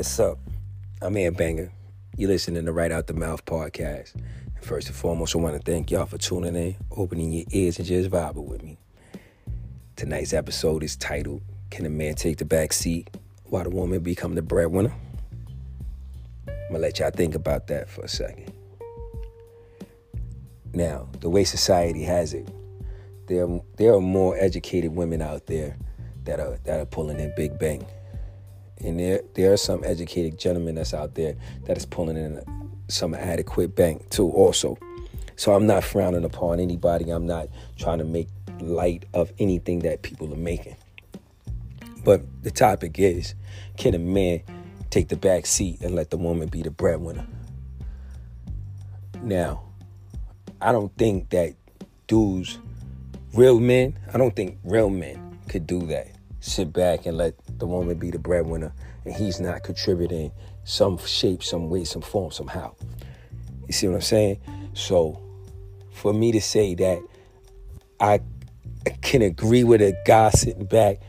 what's up? I'm Ant Banger. You're listening to Right Out the Mouth podcast. And first and foremost, I want to thank y'all for tuning in, opening your ears, and just vibing with me. Tonight's episode is titled Can a Man Take the Back Seat While the Woman Become the Breadwinner? I'm going to let y'all think about that for a second. Now, the way society has it, there, there are more educated women out there that are, that are pulling in big bang and there there are some educated gentlemen that's out there that is pulling in some adequate bank too also. So i'm not frowning upon anybody. I'm not trying to make light of anything that people are making. But the topic is can a man take the back seat and let the woman be the breadwinner? Now i don't think that dudes real men i don't think real men could do that. Sit back and let the woman be the breadwinner and he's not contributing some shape, some way, some form, somehow. You see what I'm saying? So for me to say that I can agree with a guy sitting back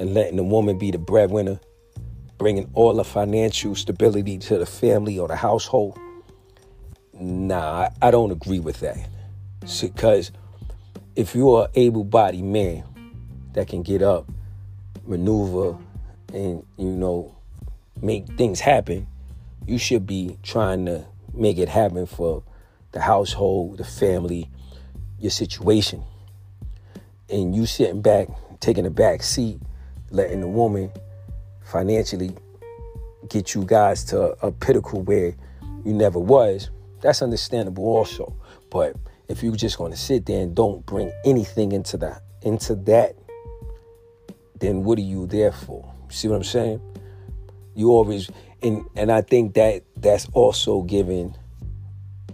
and letting the woman be the breadwinner, bringing all the financial stability to the family or the household, nah, I don't agree with that. Because if you're an able bodied man that can get up, maneuver, and you know make things happen, you should be trying to make it happen for the household, the family, your situation. And you sitting back, taking a back seat, letting the woman financially get you guys to a pinnacle where you never was, that's understandable also. But if you're just going to sit there and don't bring anything into that into that then what are you there for? See what I'm saying? You always and and I think that that's also giving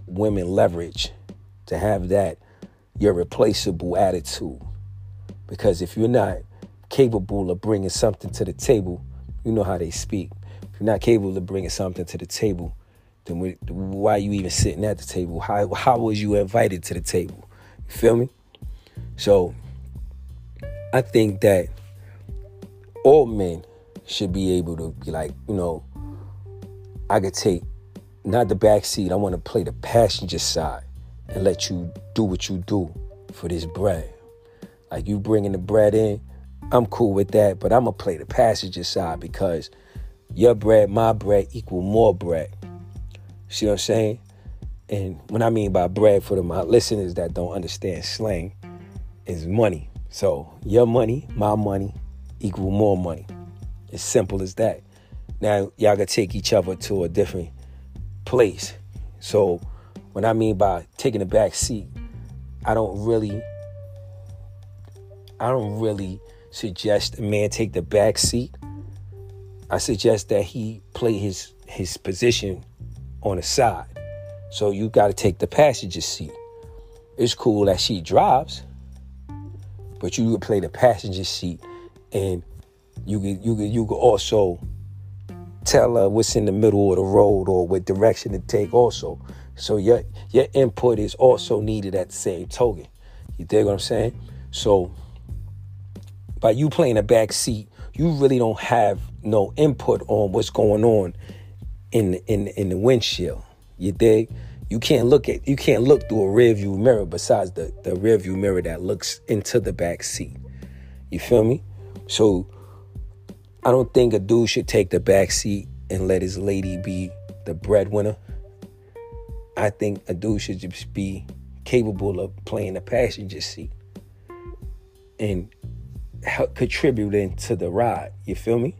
women leverage to have that your replaceable attitude. Because if you're not capable of bringing something to the table, you know how they speak. If you're not capable of bringing something to the table, then why are you even sitting at the table? How how was you invited to the table? You feel me? So I think that all men should be able to be like, you know, I could take not the back seat. I want to play the passenger side and let you do what you do for this bread. Like you bringing the bread in, I'm cool with that, but I'm gonna play the passenger side because your bread, my bread equal more bread. See what I'm saying? And what I mean by bread for the my listeners that don't understand slang is money. So your money, my money, equal more money. As simple as that. Now y'all gotta take each other to a different place. So what I mean by taking a back seat, I don't really I don't really suggest a man take the back seat. I suggest that he play his his position on the side. So you got to take the passenger seat. It's cool that she drives, but you would play the passenger seat and you could you could you could also tell her what's in the middle of the road or what direction to take also. So your your input is also needed at the same token. You dig what I'm saying? So by you playing a back seat, you really don't have no input on what's going on in the, in in the windshield. You dig? You can't look at you can't look through a rearview mirror besides the the rearview mirror that looks into the back seat. You feel me? So I don't think a dude should take the back seat and let his lady be the breadwinner. I think a dude should just be capable of playing the passenger seat and help contributing to the ride. You feel me?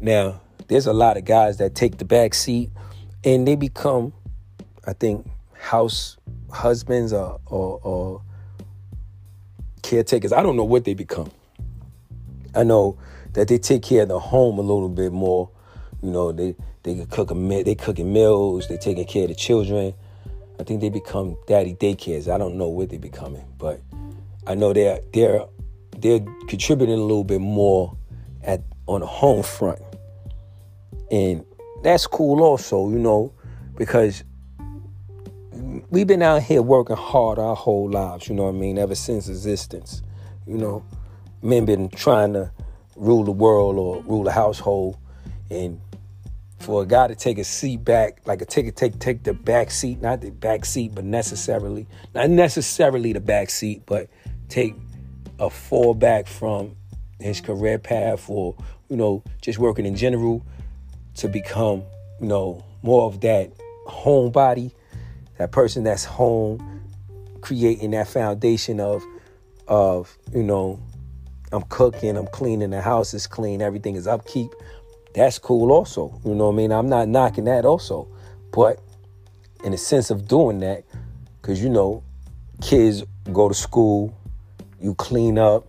Now, there's a lot of guys that take the back seat and they become, I think, house husbands or, or, or caretakers. I don't know what they become. I know that they take care of the home a little bit more. You know, they they cook a they cooking meals, they taking care of the children. I think they become daddy daycares. I don't know what they're becoming, but I know they're they're they're contributing a little bit more at on the home front, and that's cool also. You know, because we've been out here working hard our whole lives. You know what I mean? Ever since existence, you know men been trying to rule the world or rule a household. And for a guy to take a seat back, like a take take take the back seat, not the back seat, but necessarily not necessarily the back seat, but take a fall back from his career path or you know just working in general to become you know more of that homebody, that person that's home, creating that foundation of of you know I'm cooking, I'm cleaning, the house is clean, everything is upkeep that's cool also. You know what I mean? I'm not knocking that also. But in the sense of doing that, because you know, kids go to school, you clean up,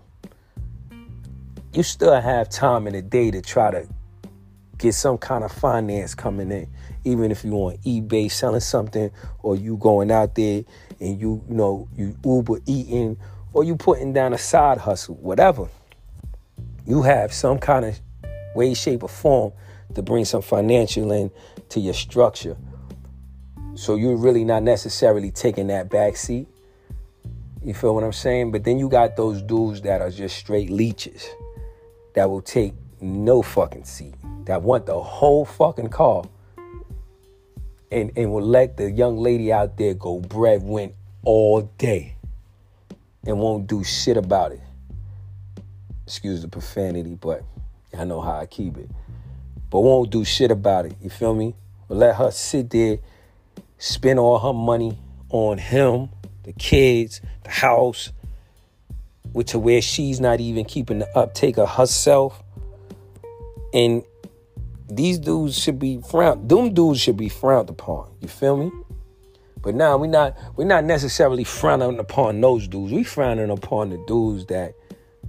you still have time in the day to try to get some kind of finance coming in. Even if you're on eBay selling something, or you going out there and you, you know, you Uber eating, or you putting down a side hustle, whatever. You have some kind of way, shape, or form to bring some financial in to your structure. So you're really not necessarily taking that back seat. You feel what I'm saying? But then you got those dudes that are just straight leeches that will take no fucking seat, that want the whole fucking car and, and will let the young lady out there go breadwin all day and won't do shit about it. Excuse the profanity, but I know how I keep it. But won't do shit about it. You feel me? But let her sit there, spend all her money on him, the kids, the house, which to where she's not even keeping the uptake of herself. And these dudes should be frowned. Them dudes should be frowned upon. You feel me? But now we're not we're not necessarily frowning upon those dudes. We frowning upon the dudes that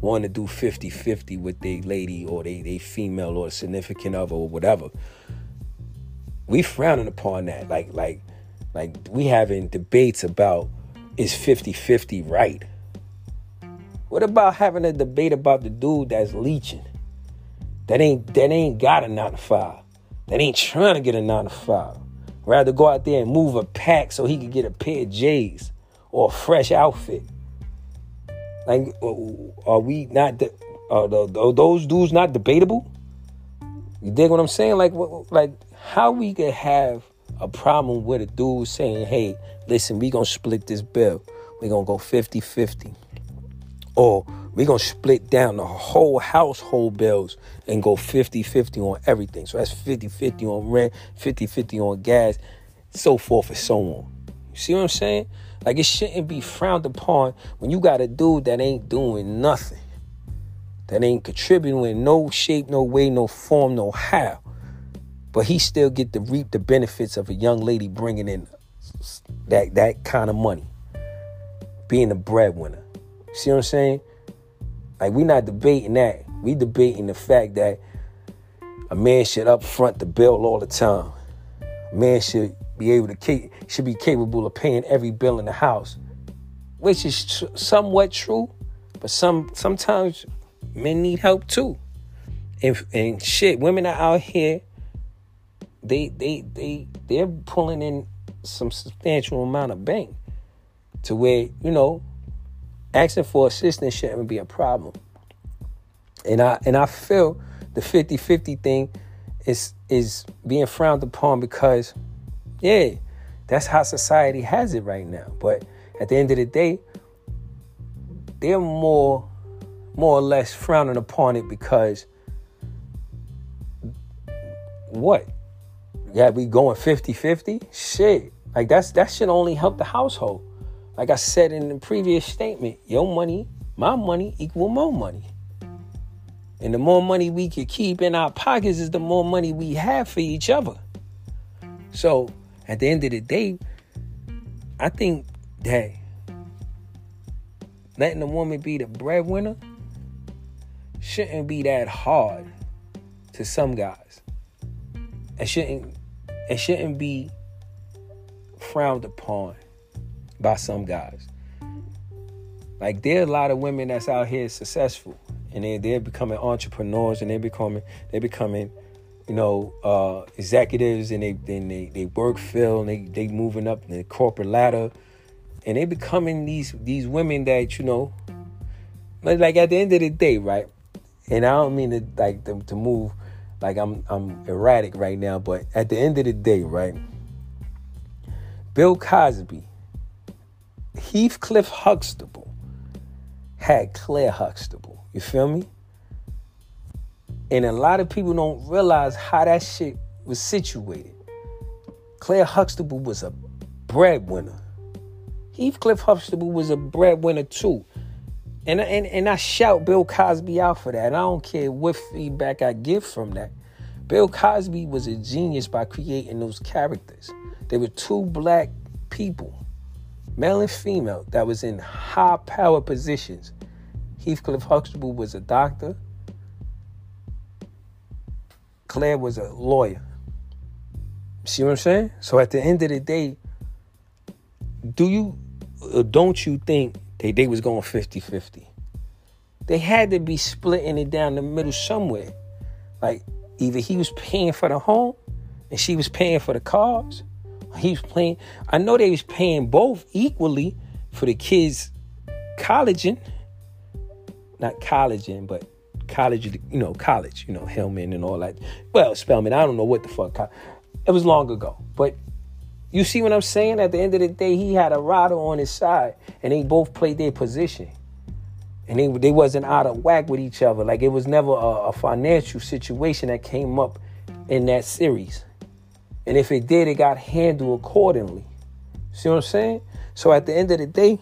want to do 50-50 with their lady or they, they female or significant other or whatever. We frowning upon that. Like like like we having debates about is 50-50 right? What about having a debate about the dude that's leeching? That ain't that ain't got a nine to five. That ain't trying to get a nine to five. Rather go out there and move a pack so he could get a pair of J's or a fresh outfit. Like, uh, are we not? The, are those dudes not debatable? You dig what I'm saying? Like, like how we could have a problem with a dude saying, "Hey, listen, we gonna split this bill. We gonna go 50-50. Or we're gonna split down the whole household bills and go 50-50 on everything. So that's 50-50 on rent, 50-50 on gas, so forth and so on. You see what I'm saying? Like it shouldn't be frowned upon when you got a dude that ain't doing nothing. That ain't contributing in no shape, no way, no form, no how. But he still get to reap the benefits of a young lady bringing in that that kind of money. Being a breadwinner. See what I'm saying? Like we not debating that. We debating the fact that a man should up front the bill all the time. A man should be able to should be capable of paying every bill in the house, which is tr- somewhat true, but some sometimes men need help too. And, and shit, women are out here. They they they they're pulling in some substantial amount of bank to where you know asking for assistance shouldn't be a problem. And I and I feel the 50-50 thing is is being frowned upon because yeah, that's how society has it right now. But at the end of the day, they're more more or less frowning upon it because what? Yeah, we going 50-50? Shit. Like that's that should only help the household. Like I said in the previous statement, your money, my money equal more money. And the more money we can keep in our pockets is the more money we have for each other. So at the end of the day, I think that letting a woman be the breadwinner shouldn't be that hard to some guys. It shouldn't it shouldn't be frowned upon by some guys. Like there are a lot of women that's out here successful and they they're becoming entrepreneurs and they're becoming they're becoming you know, uh, executives and they then they, they work fill and they they moving up the corporate ladder and they becoming these these women that, you know, like at the end of the day, right? And I don't mean to like them to move like I'm I'm erratic right now, but at the end of the day, right? Bill Cosby, Heathcliff Huxtable had Claire Huxtable. You feel me? And a lot of people don't realize how that shit was situated. Claire Huxtable was a breadwinner. Heathcliff Huxtable was a breadwinner too. And, and, and I shout Bill Cosby out for that. And I don't care what feedback I get from that. Bill Cosby was a genius by creating those characters. There were two black people, male and female, that was in high power positions. Heathcliff Huxtable was a doctor. Claire was a lawyer. See what I'm saying? So at the end of the day, do you or don't you think they, they was going 50-50? They had to be splitting it down the middle somewhere. Like either he was paying for the home and she was paying for the cars. He was paying. I know they was paying both equally for the kids' colleging. Not colleging, but college, you know, college, you know, Hellman and all that. Well, Spelman, I don't know what the fuck. It was long ago. But you see what I'm saying? At the end of the day, he had a rider on his side, and they both played their position. And they, they wasn't out of whack with each other. Like it was never a, a financial situation that came up in that series. And if it did, it got handled accordingly. See what I'm saying? So at the end of the day,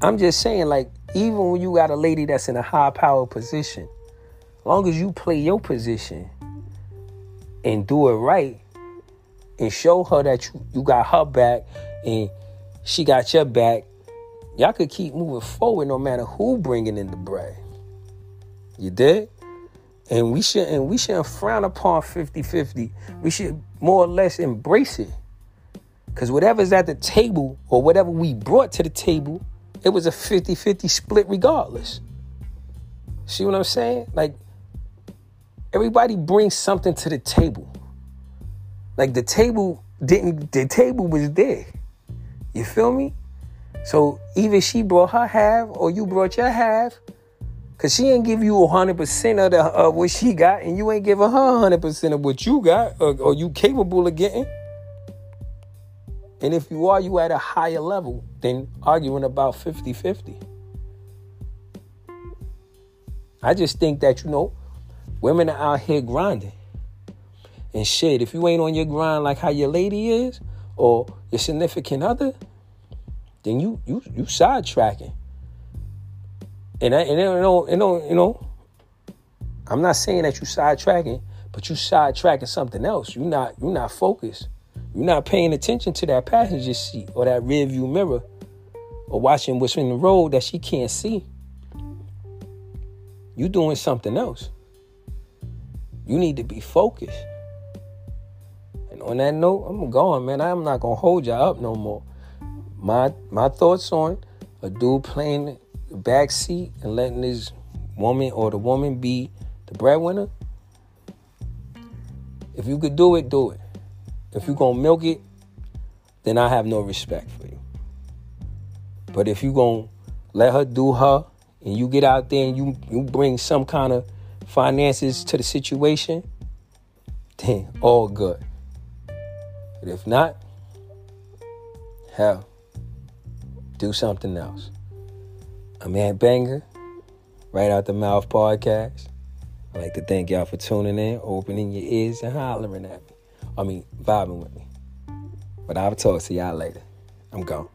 I'm just saying, like, even when you got a lady that's in a high power position, long as you play your position and do it right, and show her that you, you got her back and she got your back, y'all could keep moving forward no matter who bringing in the bread. You did? And we shouldn't we shouldn't frown upon 50-50. We should more or less embrace it. Because whatever's at the table or whatever we brought to the table, it was a 50-50 split regardless. See what I'm saying? Like everybody brings something to the table. Like the table didn't the table was there. You feel me? So either she brought her half or you brought your half. Cause she ain't give you 100% of the of what she got, and you ain't giving her 100% of what you got or, or you capable of getting. And if you are, you at a higher level than arguing about 50-50. I just think that, you know, women are out here grinding. And shit, if you ain't on your grind like how your lady is or your significant other, then you you you sidetracking. And I and you know, you know, you know, I'm not saying that you sidetracking, but you sidetracking something else. You're not you're not focused. You're not paying attention to that passenger seat or that rear view mirror or watching what's in the road that she can't see. You're doing something else. You need to be focused And on that note, I'm going, man. I'm not gonna hold y'all up no more. My my thoughts on a dude playing the back seat and letting his woman or the woman be the breadwinner. If you could do it, do it. If you're gonna milk it, then I have no respect for you. But if you're gonna let her do her and you get out there and you you bring some kind of finances to the situation, then all good. But if not, hell, do something else. I'm Ant Banger, Right Out the Mouth podcast. I'd like to thank y'all for tuning in, opening your ears, and hollering at me. I mean, vibing with me. But I'll talk to y'all later. I'm gone.